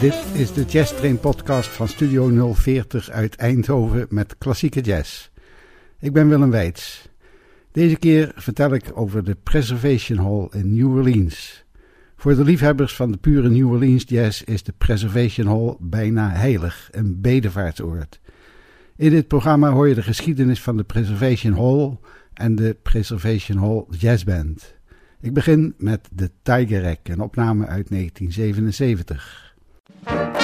Dit is de Jazz Train podcast van Studio 040 uit Eindhoven met klassieke jazz. Ik ben Willem Weits. Deze keer vertel ik over de Preservation Hall in New Orleans. Voor de liefhebbers van de pure New Orleans jazz is de Preservation Hall bijna heilig, een bedevaartsoord. In dit programma hoor je de geschiedenis van de Preservation Hall en de Preservation Hall Jazz Band. Ik begin met de Tiger Rack, een opname uit 1977. Na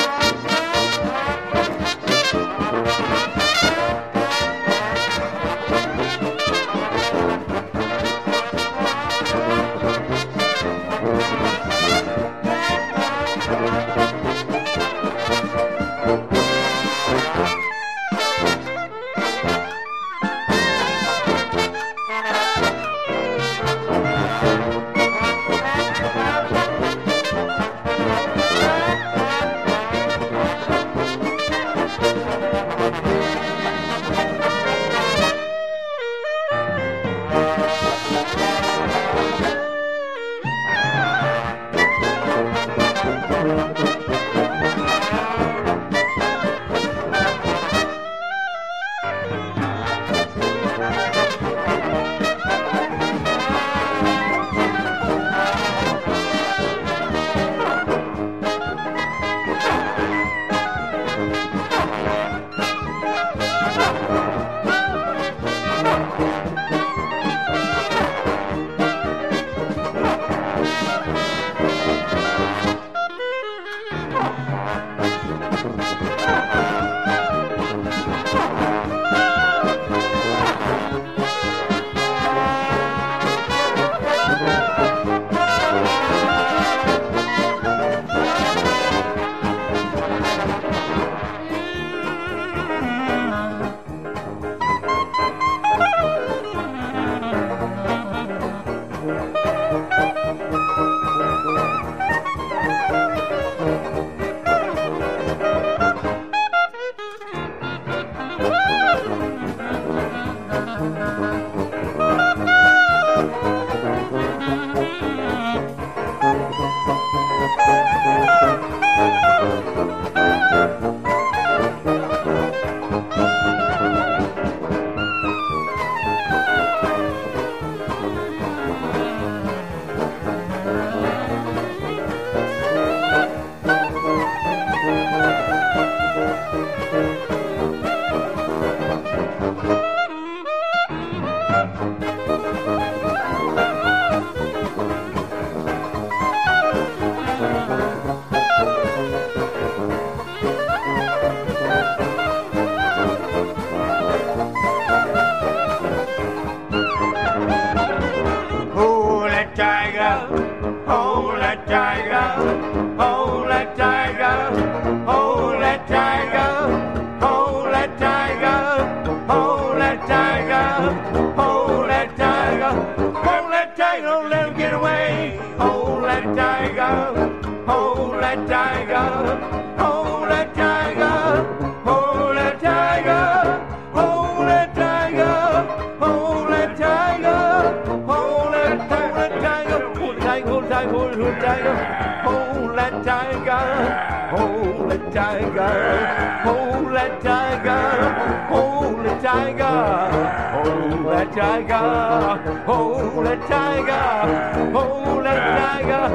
a tiger, hold a tiger, hold a tiger,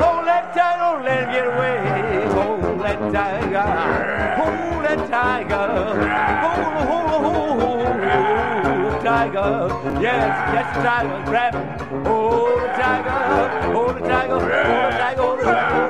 hold a tiger, don't let him get away. Hold a tiger, hold a tiger, hold, hold, hold, hold, tiger. Yes, yes, tiger, grab him. Hold a tiger, hold a tiger, hold a tiger, hold a tiger.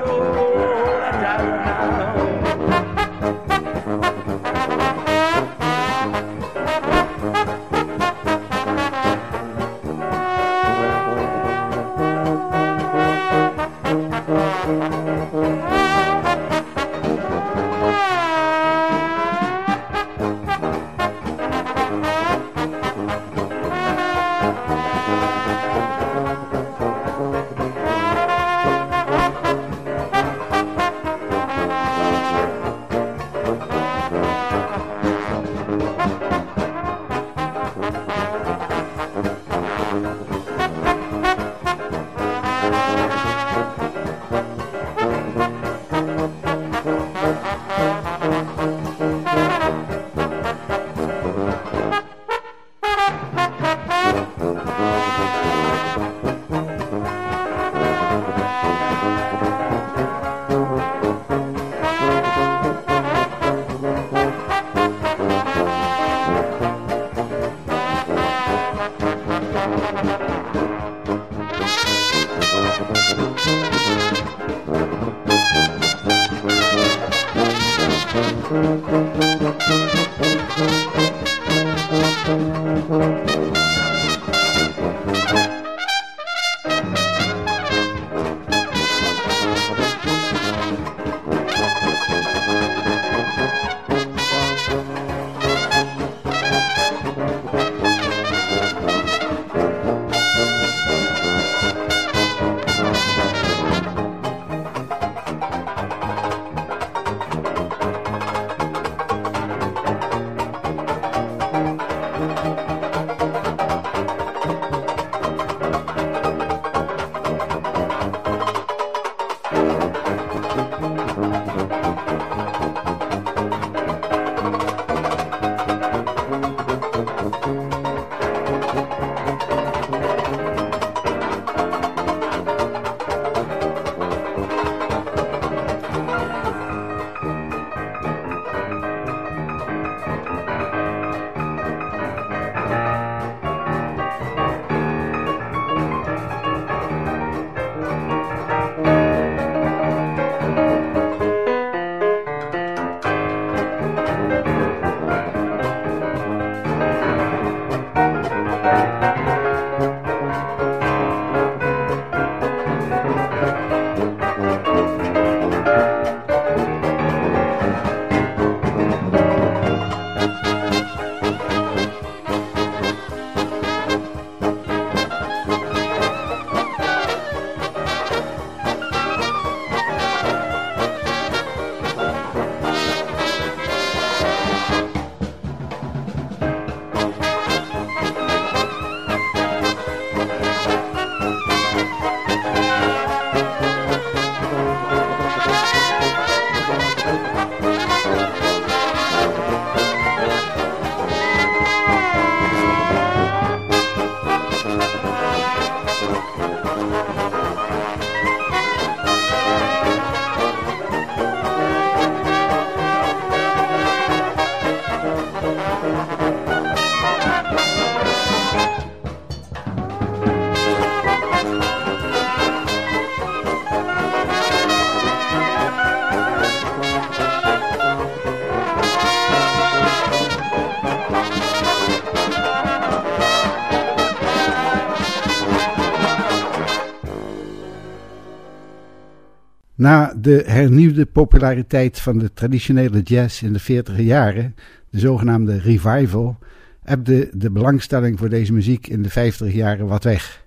De hernieuwde populariteit van de traditionele jazz in de 40 jaren, de zogenaamde revival, ebde de belangstelling voor deze muziek in de 50 jaren wat weg.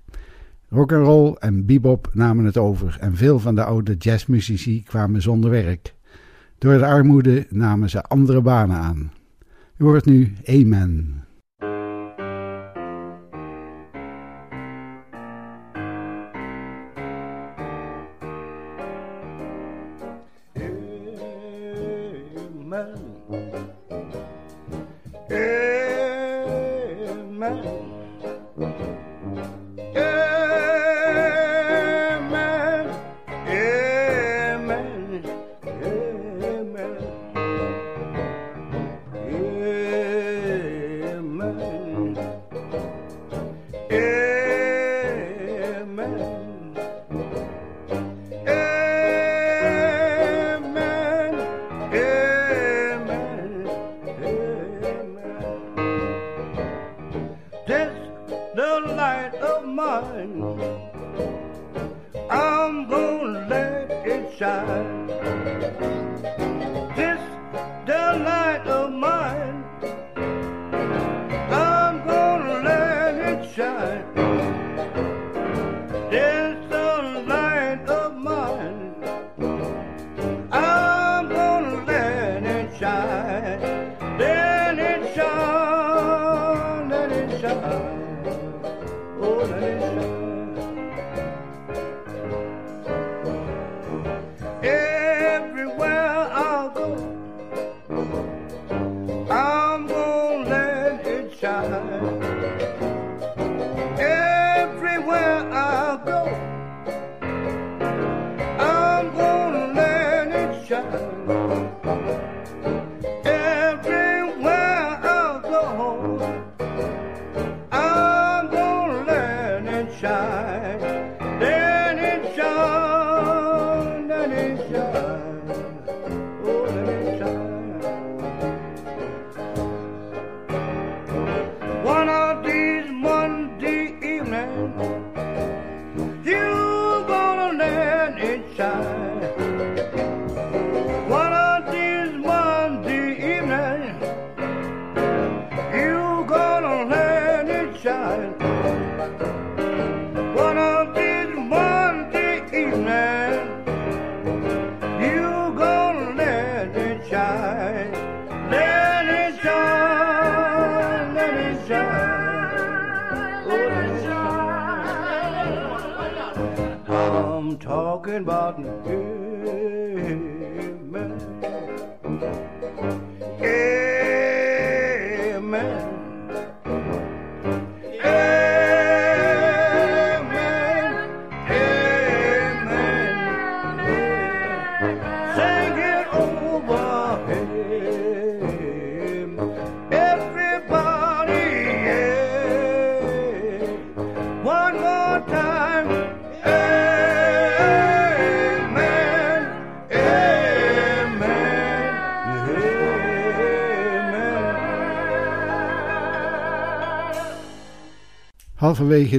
Rock and roll en bebop namen het over en veel van de oude jazzmuzici kwamen zonder werk. Door de armoede namen ze andere banen aan. U hoort nu Amen. Hey.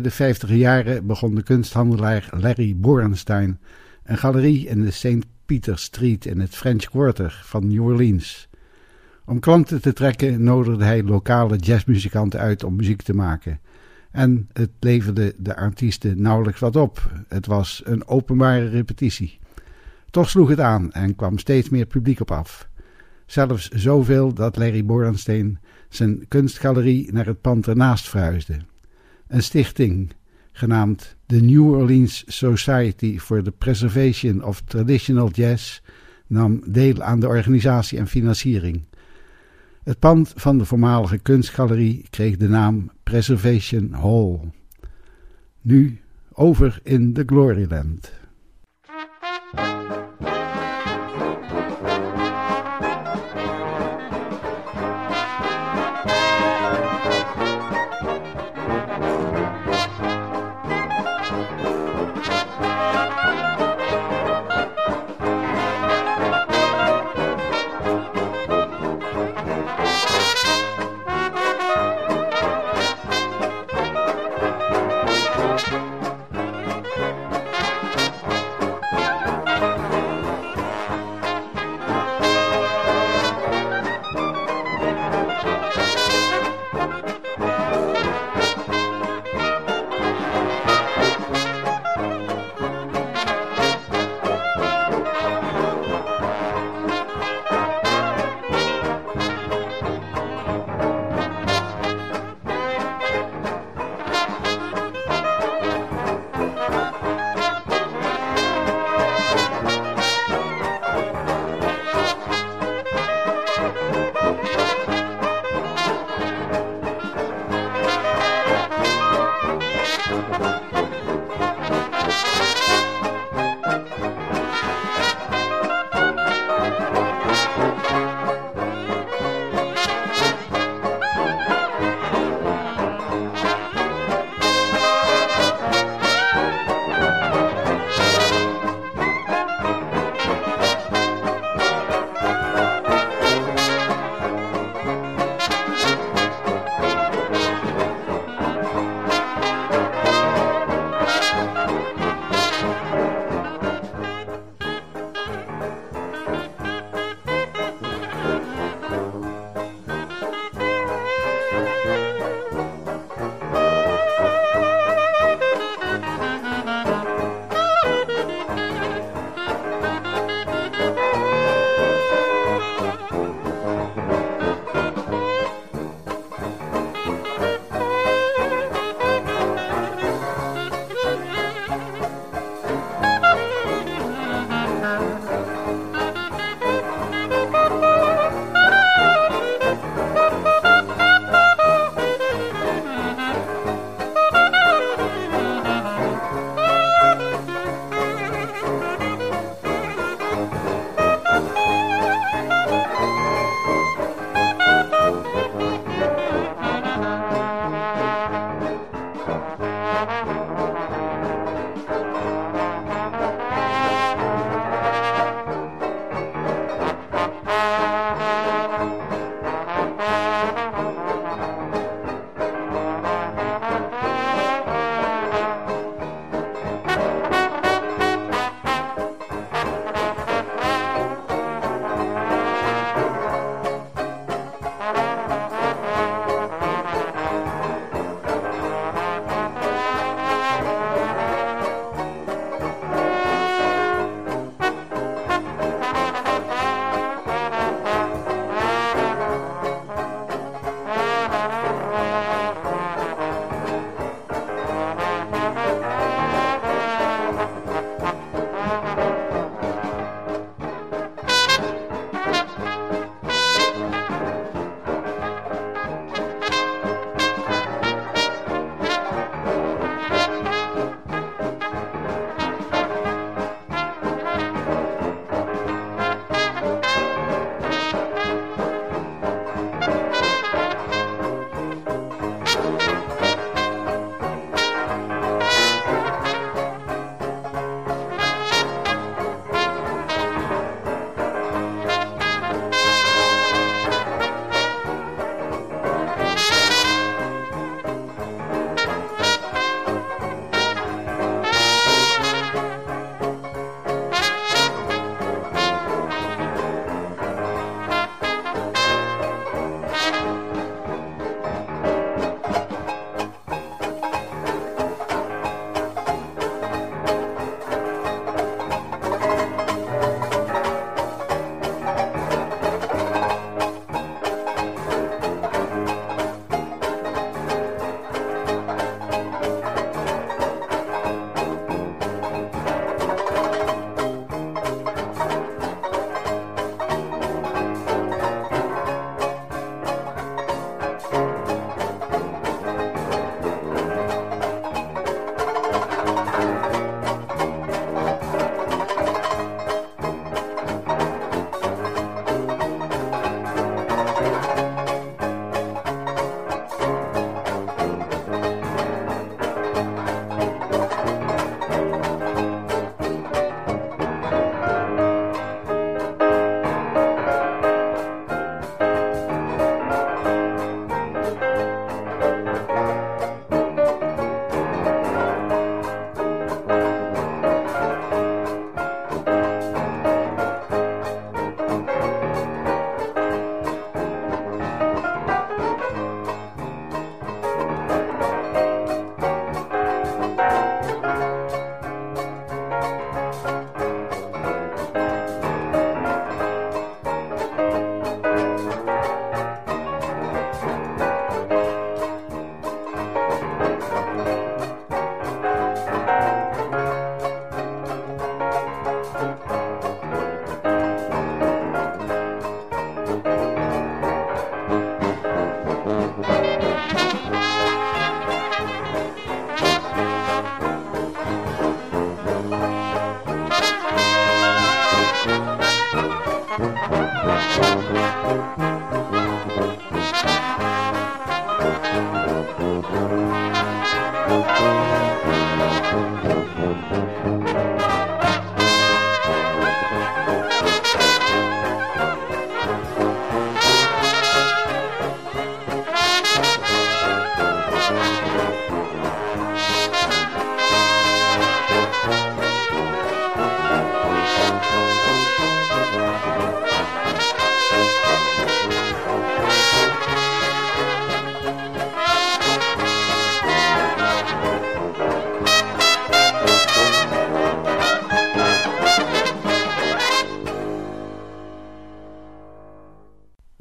De 50 jaren begon de kunsthandelaar Larry Borenstein een galerie in de St. Peter Street in het French Quarter van New Orleans. Om klanten te trekken nodigde hij lokale jazzmuzikanten uit om muziek te maken. En het leverde de artiesten nauwelijks wat op. Het was een openbare repetitie. Toch sloeg het aan en kwam steeds meer publiek op af. Zelfs zoveel dat Larry Borenstein zijn kunstgalerie naar het pand ernaast verhuisde een stichting genaamd The New Orleans Society for the Preservation of Traditional Jazz nam deel aan de organisatie en financiering. Het pand van de voormalige kunstgalerie kreeg de naam Preservation Hall. Nu over in de Gloryland.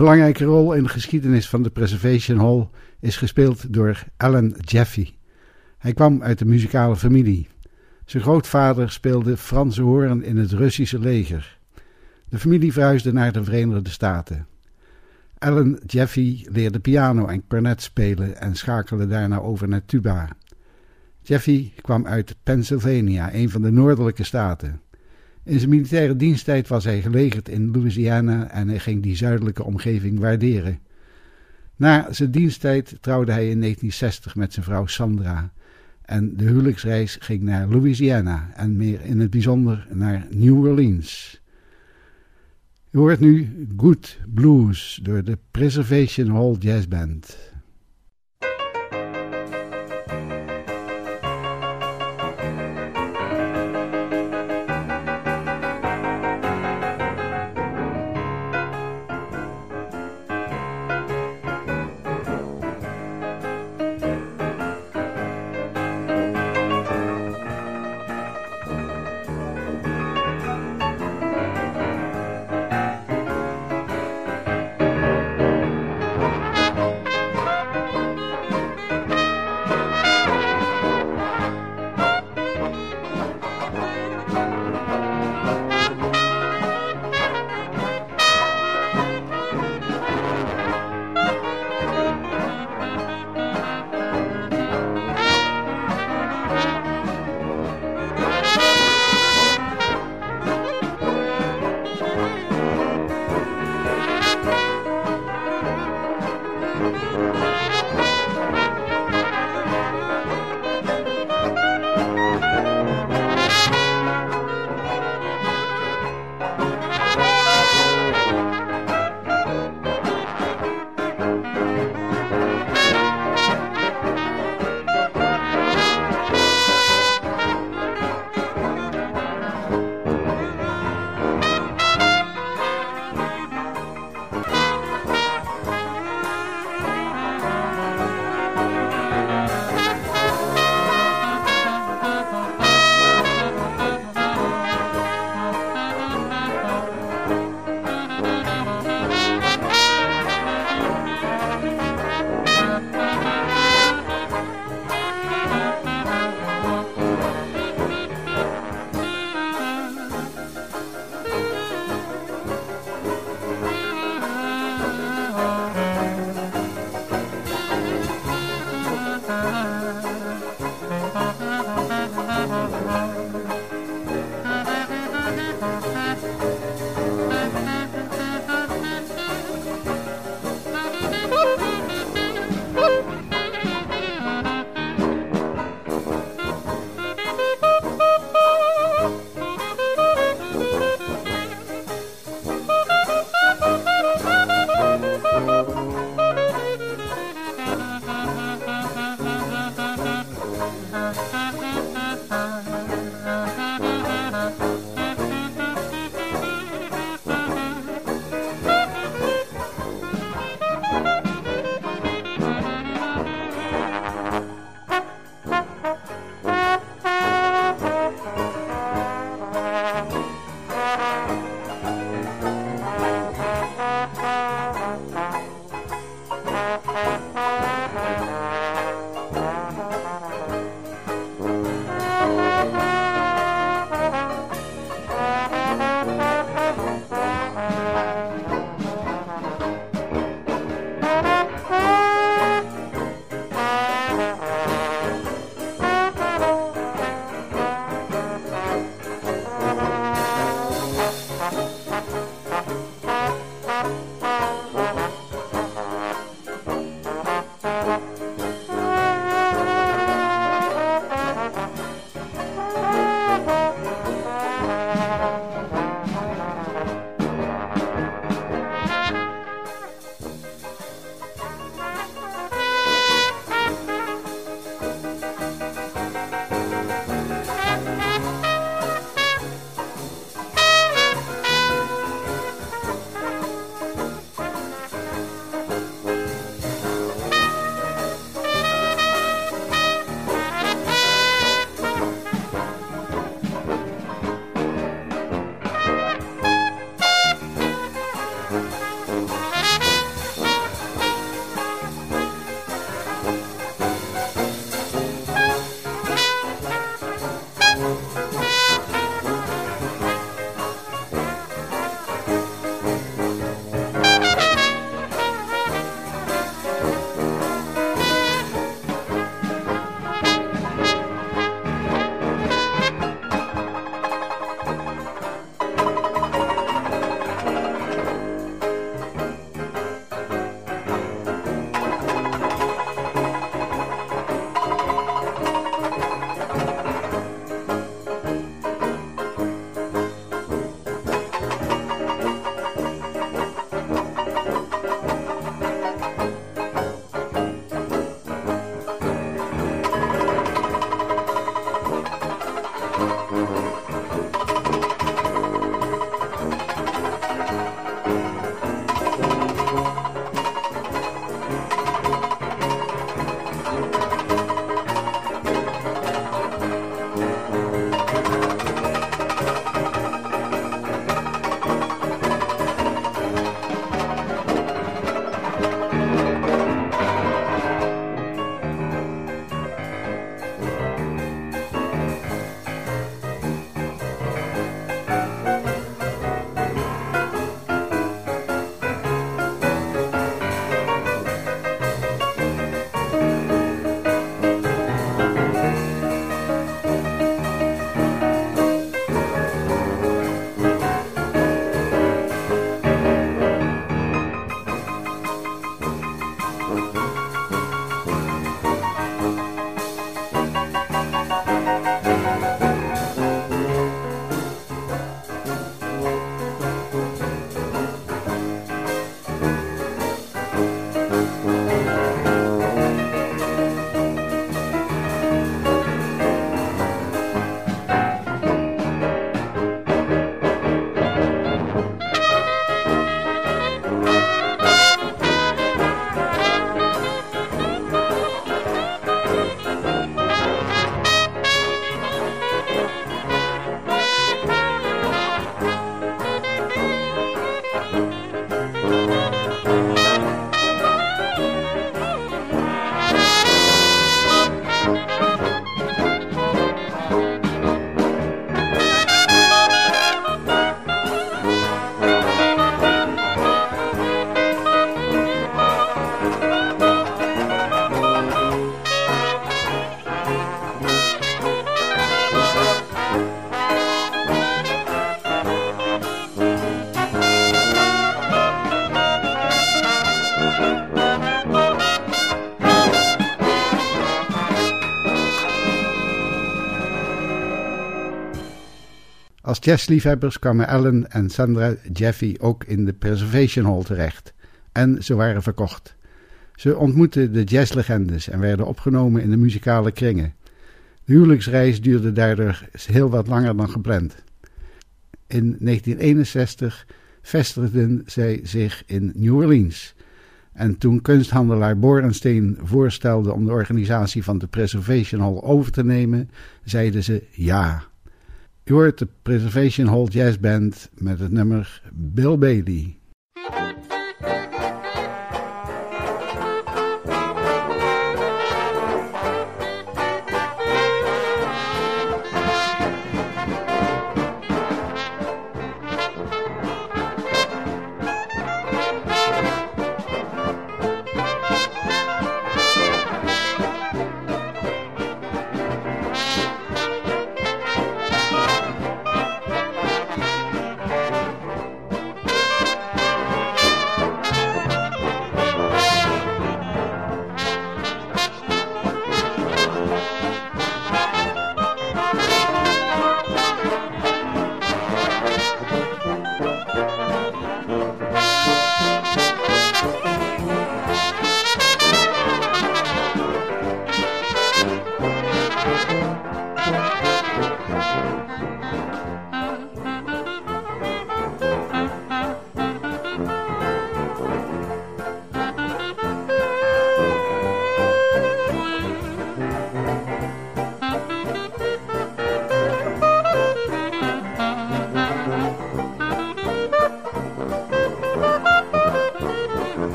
Belangrijke rol in de geschiedenis van de Preservation Hall is gespeeld door Alan Jeffy. Hij kwam uit een muzikale familie. Zijn grootvader speelde Franse hoorn in het Russische leger. De familie verhuisde naar de Verenigde Staten. Alan Jeffy leerde piano en cornet spelen en schakelde daarna over naar tuba. Jeffy kwam uit Pennsylvania, een van de noordelijke staten. In zijn militaire diensttijd was hij gelegerd in Louisiana en hij ging die zuidelijke omgeving waarderen. Na zijn diensttijd trouwde hij in 1960 met zijn vrouw Sandra. En de huwelijksreis ging naar Louisiana en meer in het bijzonder naar New Orleans. Je hoort nu Good Blues door de Preservation Hall Jazz Band. Jazzliefhebbers kwamen Ellen en Sandra Jeffy ook in de Preservation Hall terecht. En ze waren verkocht. Ze ontmoetten de jazzlegendes en werden opgenomen in de muzikale kringen. De huwelijksreis duurde daardoor heel wat langer dan gepland. In 1961 vestigden zij zich in New Orleans. En toen kunsthandelaar Borensteen voorstelde om de organisatie van de Preservation Hall over te nemen, zeiden ze ja. U hoort de Preservation Hall Jazz Band met het nummer Bill Bailey.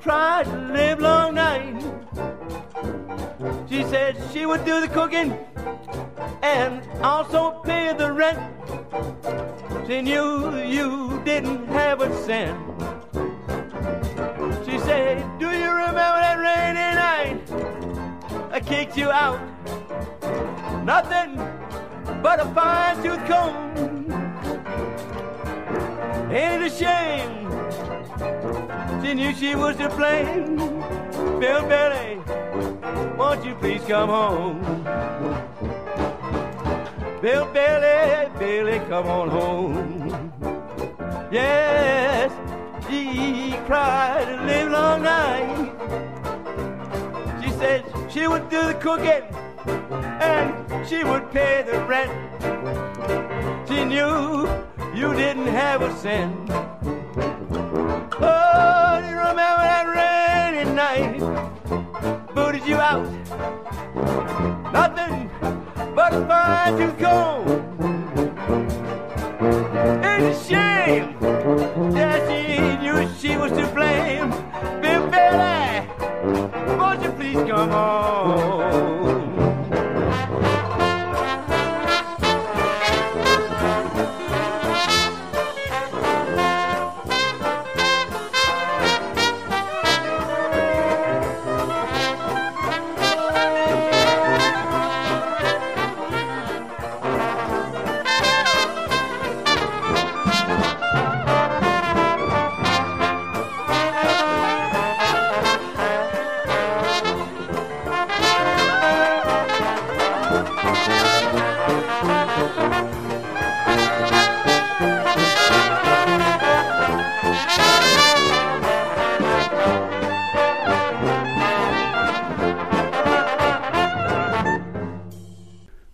Cried the live long night. She said she would do the cooking and also pay the rent. She knew you didn't have a cent. She said, Do you remember that rainy night? I kicked you out. Nothing but a fine tooth comb. Ain't it a shame? She knew she was to blame. Bill Billy, won't you please come home? Bill Billy, Billy, come on home. Yes, she cried a live long night. She said she would do the cooking and she would pay the rent. She knew you didn't have a cent. Oh, do you remember that rainy night? Booted you out. Nothing but a fine tooth comb. It's a shame that she knew she was to blame. Bill Billy, won't you please come home?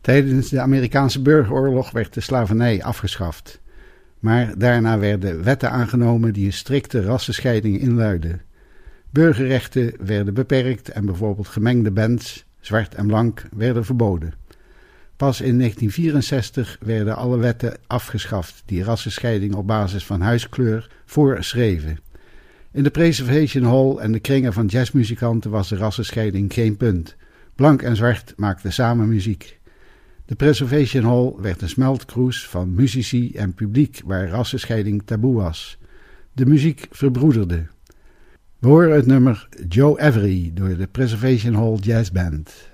Tijdens de Amerikaanse burgeroorlog werd de slavernij afgeschaft. Maar daarna werden wetten aangenomen die een strikte rassenscheiding inluidden. Burgerrechten werden beperkt en bijvoorbeeld gemengde bands, zwart en blank, werden verboden. Pas in 1964 werden alle wetten afgeschaft die rassenscheiding op basis van huiskleur voorschreven. In de Preservation Hall en de kringen van jazzmuzikanten was de rassenscheiding geen punt. Blank en zwart maakten samen muziek. De Preservation Hall werd een smeltkroes van muzici en publiek waar rassenscheiding taboe was. De muziek verbroederde. We horen het nummer Joe Avery door de Preservation Hall Jazz Band.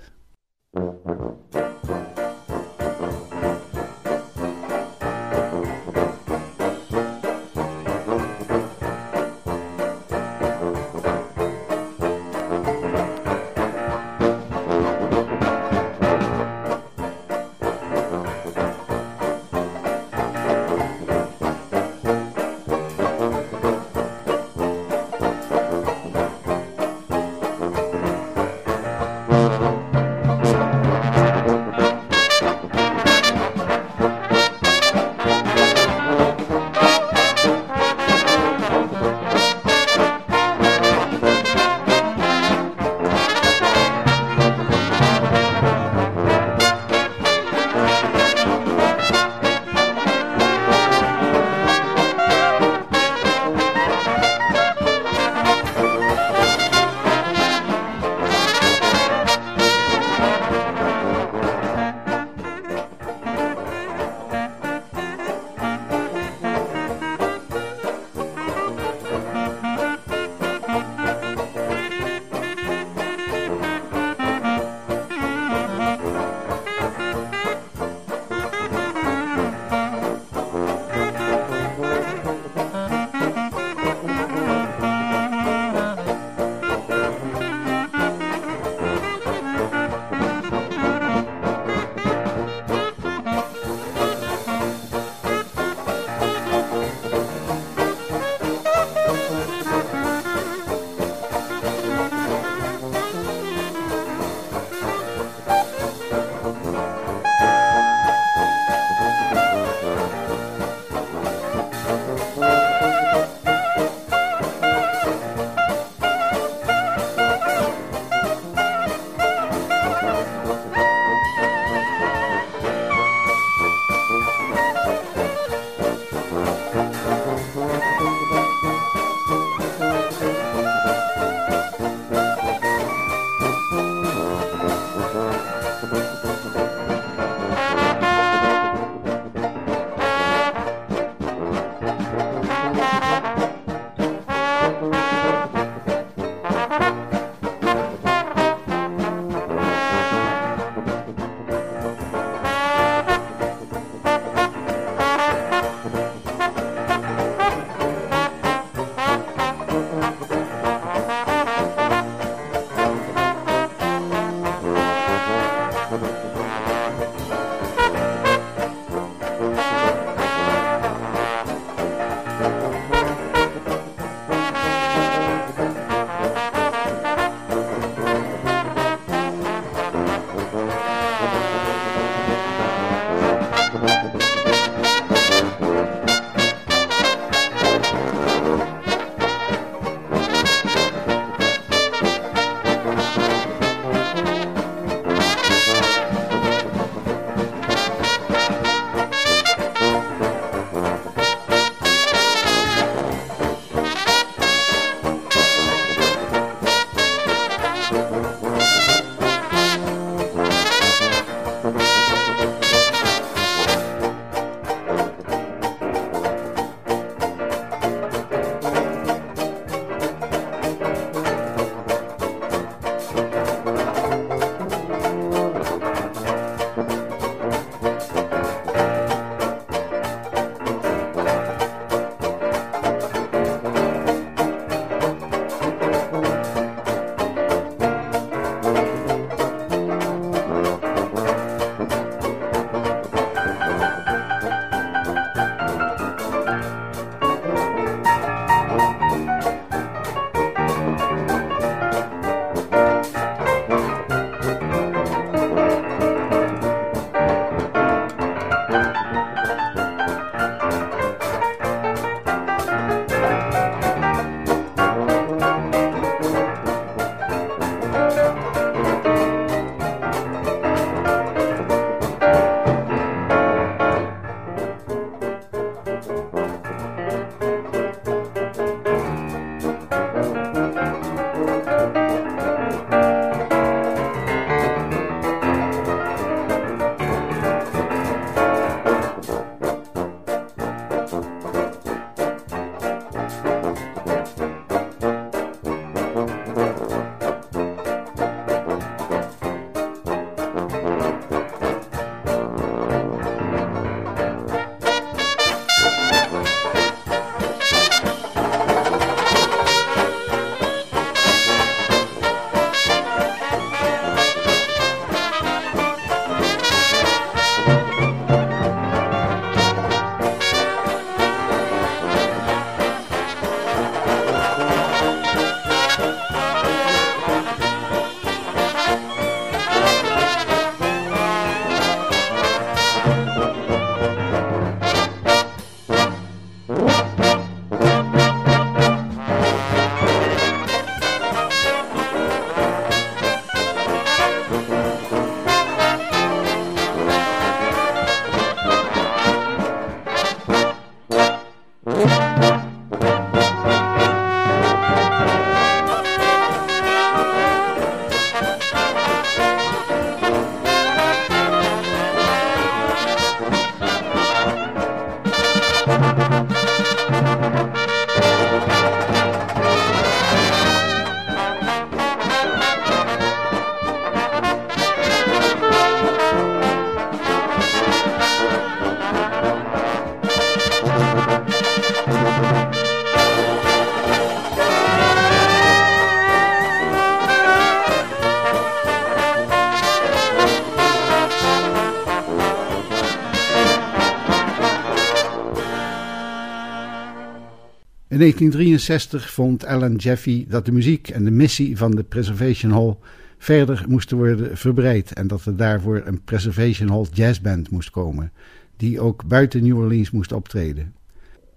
In 1963 vond Alan Jeffy dat de muziek en de missie van de Preservation Hall verder moesten worden verbreid en dat er daarvoor een Preservation Hall jazzband moest komen, die ook buiten New Orleans moest optreden.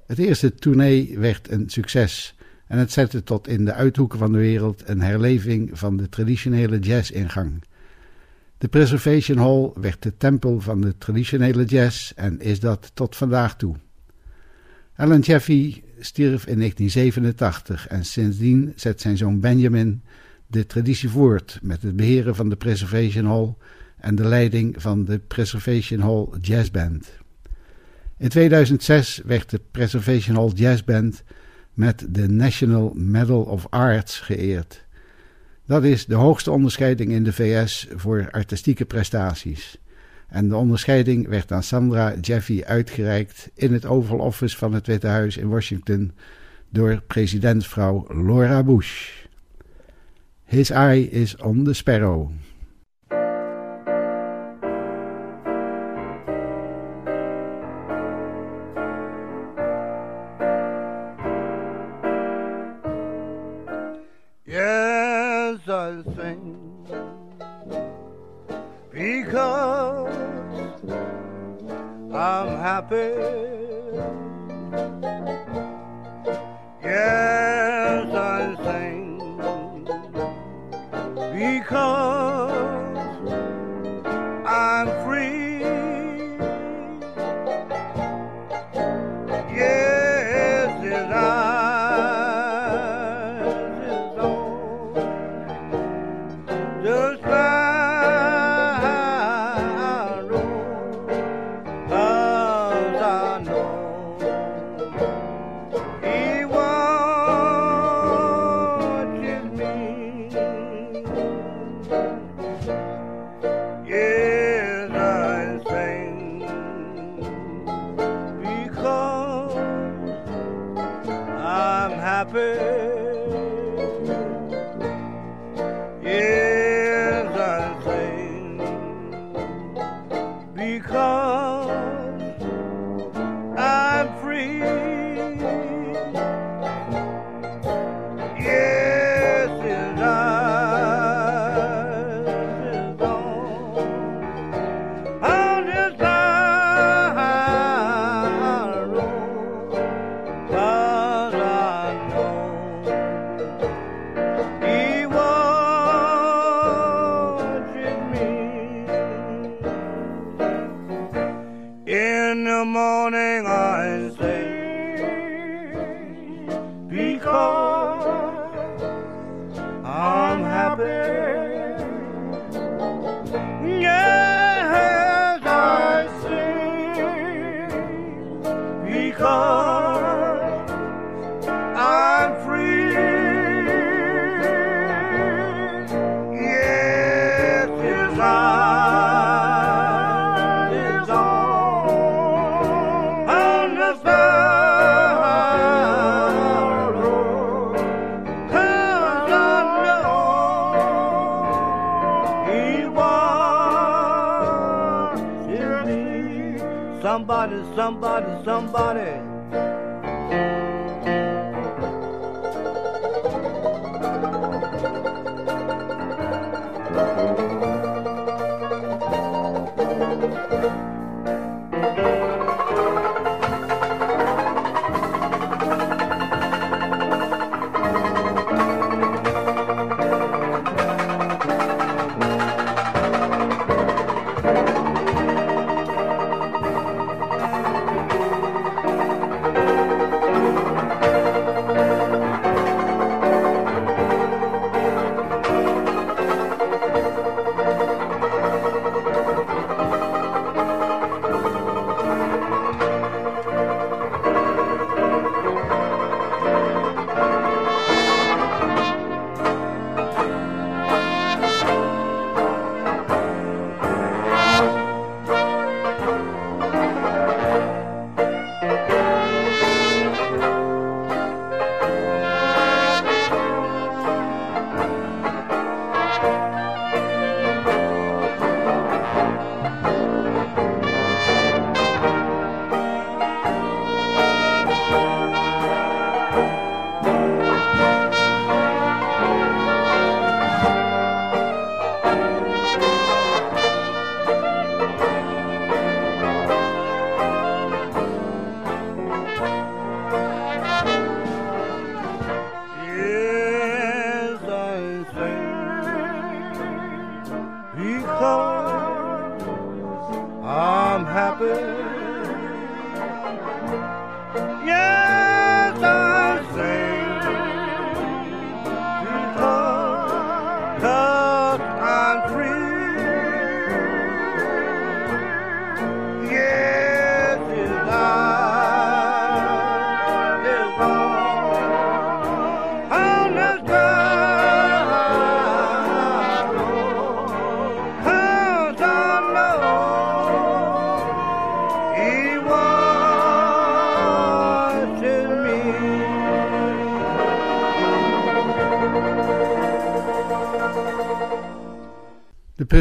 Het eerste tournee werd een succes en het zette tot in de uithoeken van de wereld een herleving van de traditionele jazz-ingang. De Preservation Hall werd de tempel van de traditionele jazz en is dat tot vandaag toe. Alan Jeffy stierf in 1987 en sindsdien zet zijn zoon Benjamin de traditie voort met het beheren van de Preservation Hall en de leiding van de Preservation Hall Jazz Band. In 2006 werd de Preservation Hall Jazz Band met de National Medal of Arts geëerd. Dat is de hoogste onderscheiding in de VS voor artistieke prestaties. En de onderscheiding werd aan Sandra Jeffy uitgereikt in het Oval Office van het Witte Huis in Washington door presidentvrouw Laura Bush. His eye is on the sparrow.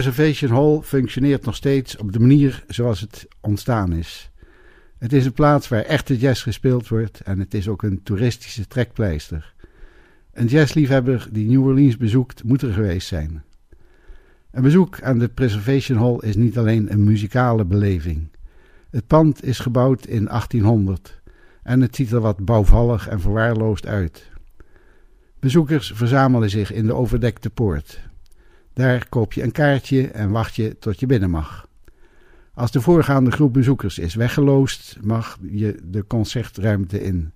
Preservation Hall functioneert nog steeds op de manier zoals het ontstaan is. Het is een plaats waar echte jazz gespeeld wordt en het is ook een toeristische trekpleister. Een jazzliefhebber die New Orleans bezoekt moet er geweest zijn. Een bezoek aan de Preservation Hall is niet alleen een muzikale beleving. Het pand is gebouwd in 1800 en het ziet er wat bouwvallig en verwaarloosd uit. Bezoekers verzamelen zich in de overdekte poort. Daar koop je een kaartje en wacht je tot je binnen mag. Als de voorgaande groep bezoekers is weggeloosd, mag je de concertruimte in.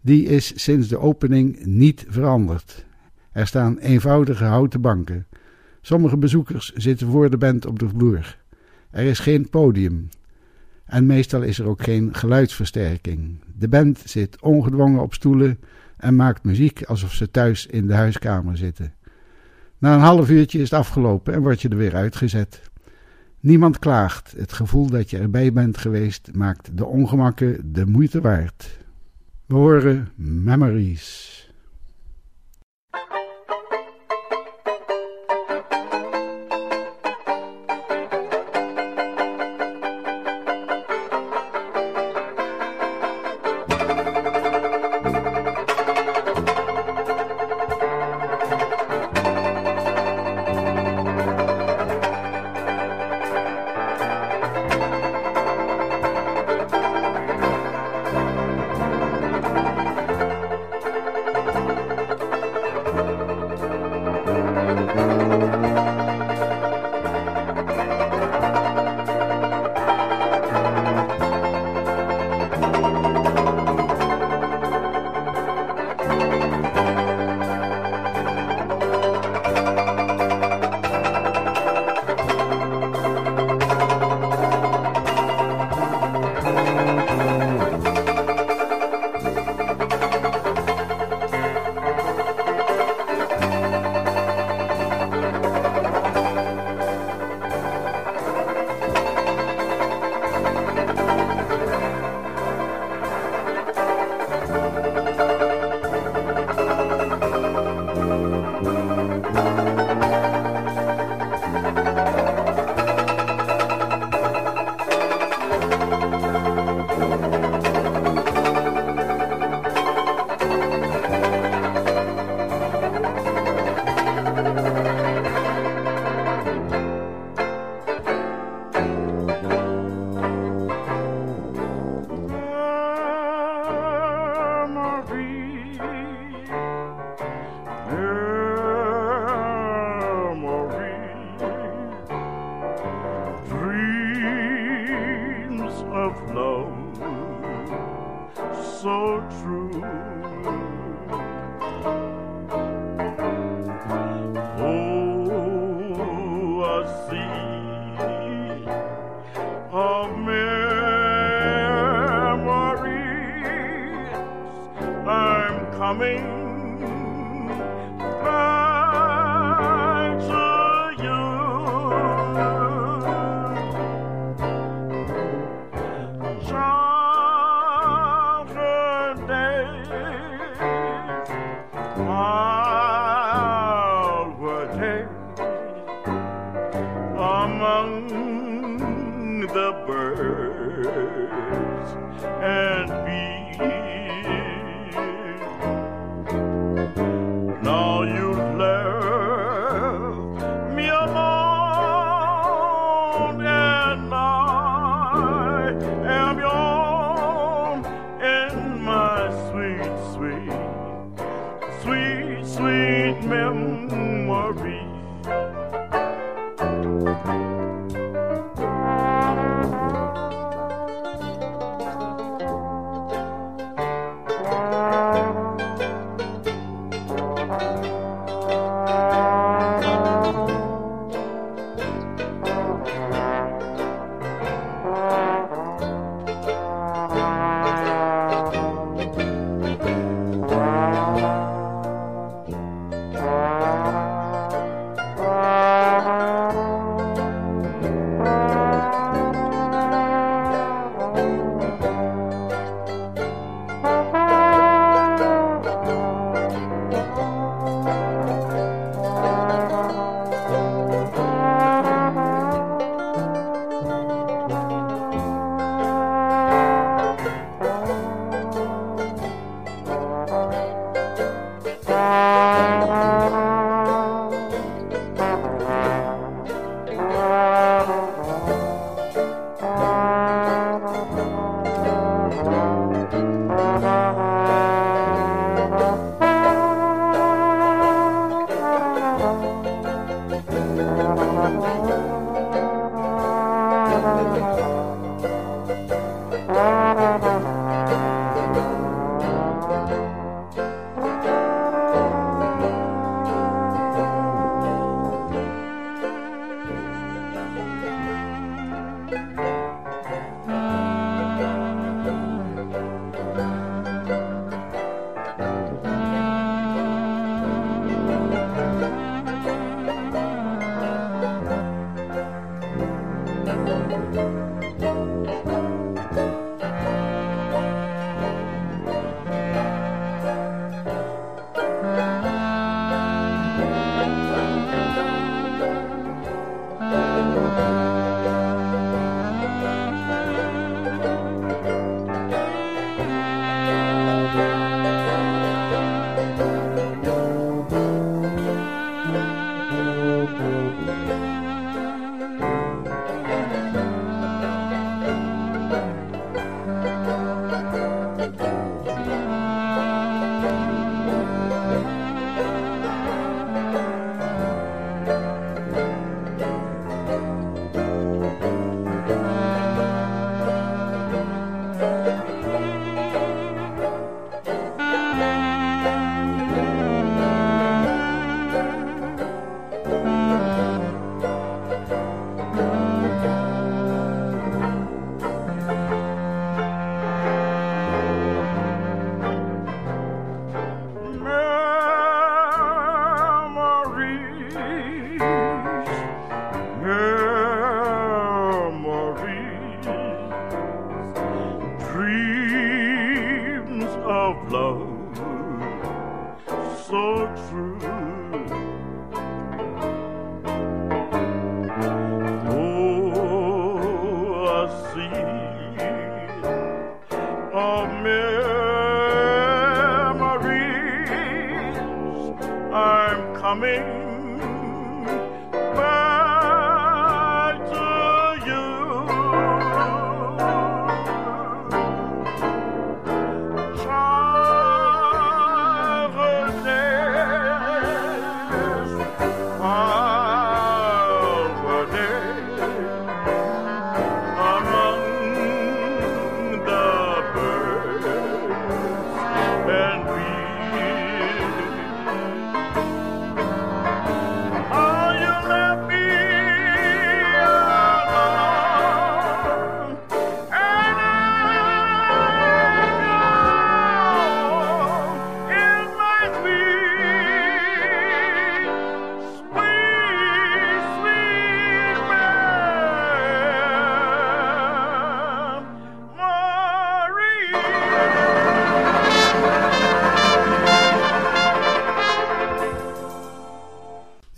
Die is sinds de opening niet veranderd. Er staan eenvoudige houten banken. Sommige bezoekers zitten voor de band op de vloer. Er is geen podium. En meestal is er ook geen geluidsversterking. De band zit ongedwongen op stoelen en maakt muziek alsof ze thuis in de huiskamer zitten. Na een half uurtje is het afgelopen en word je er weer uitgezet. Niemand klaagt. Het gevoel dat je erbij bent geweest maakt de ongemakken de moeite waard. We horen Memories.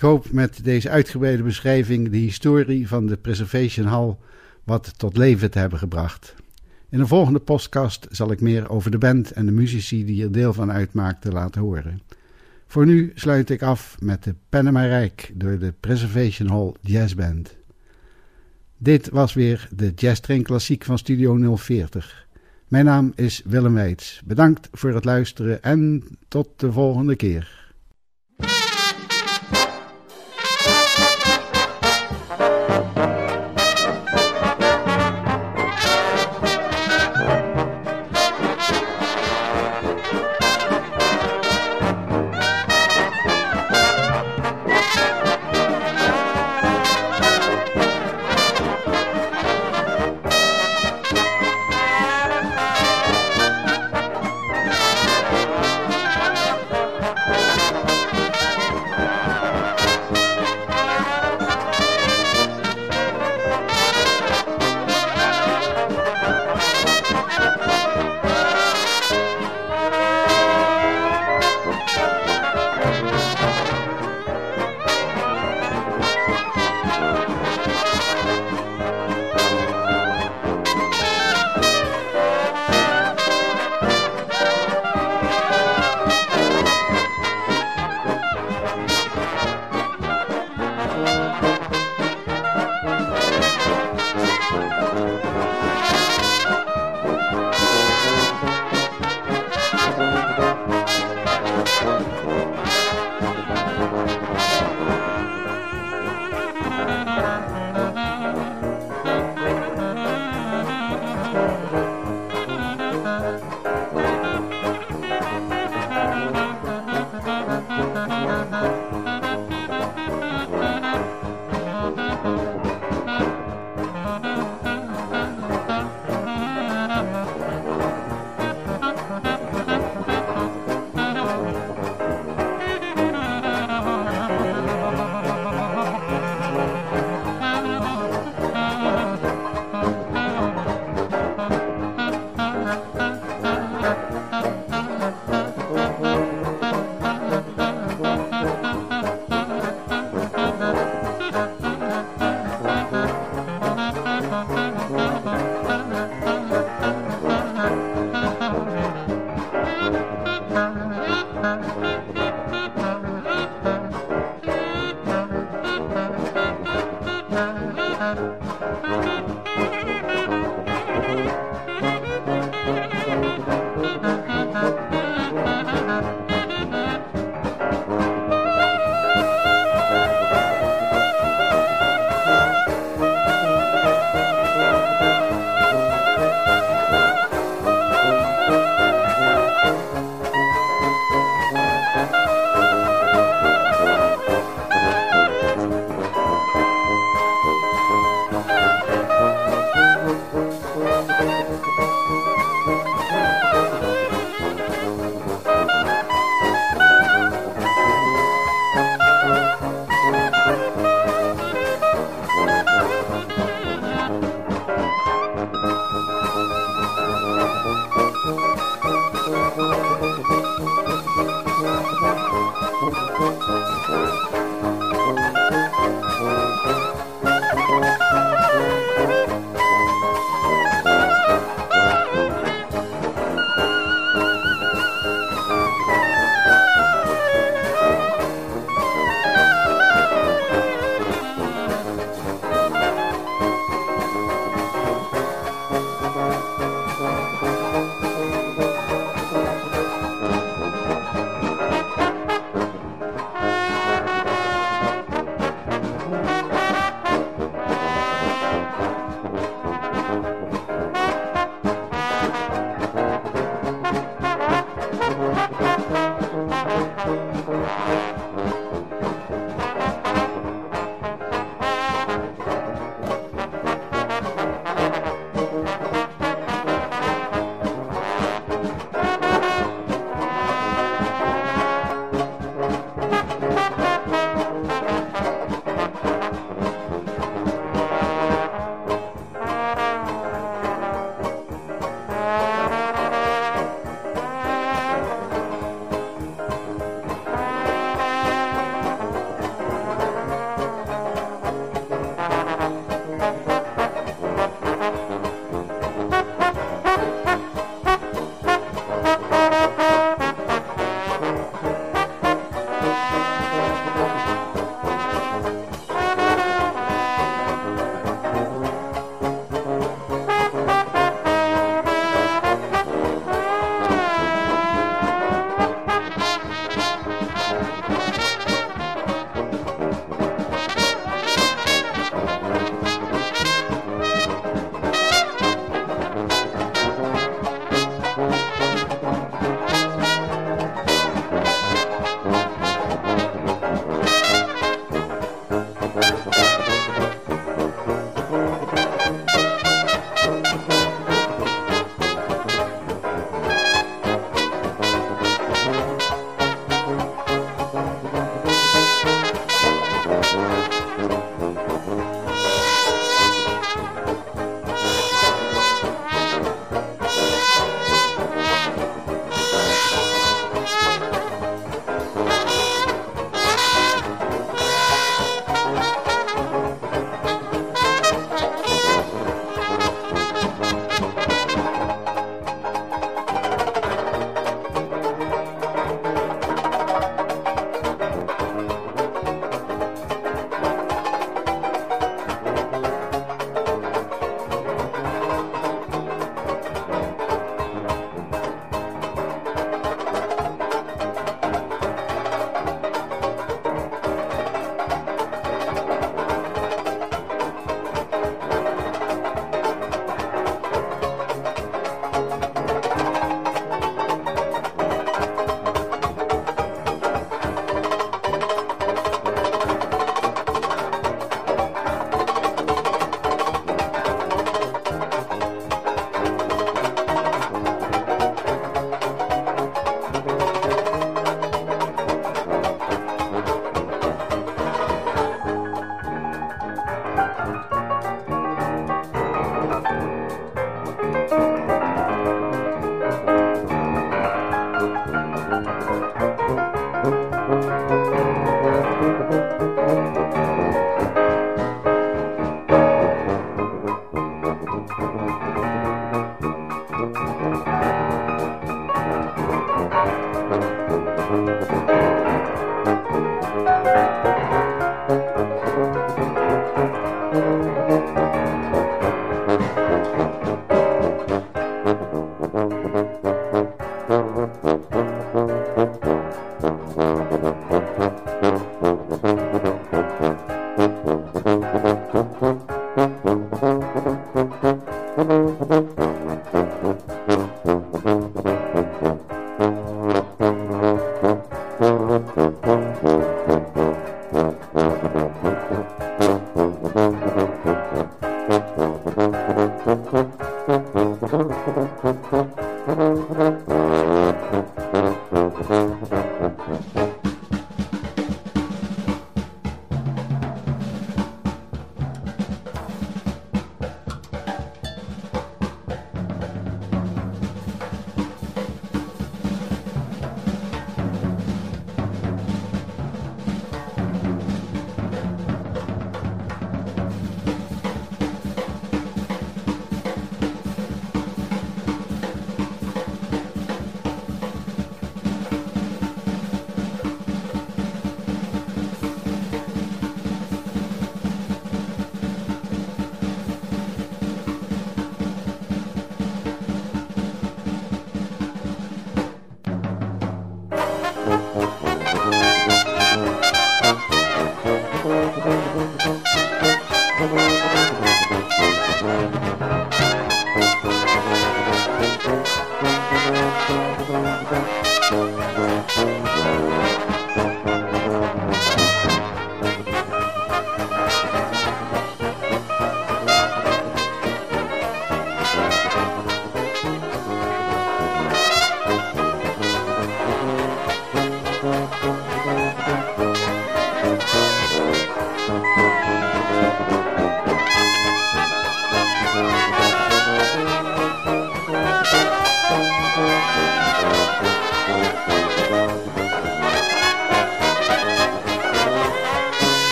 Ik hoop met deze uitgebreide beschrijving de historie van de Preservation Hall wat tot leven te hebben gebracht. In een volgende podcast zal ik meer over de band en de muzici die er deel van uitmaakten laten horen. Voor nu sluit ik af met de Panama Rijk door de Preservation Hall Jazz Band. Dit was weer de Jazz Train Klassiek van Studio 040. Mijn naam is Willem Weits. Bedankt voor het luisteren en tot de volgende keer.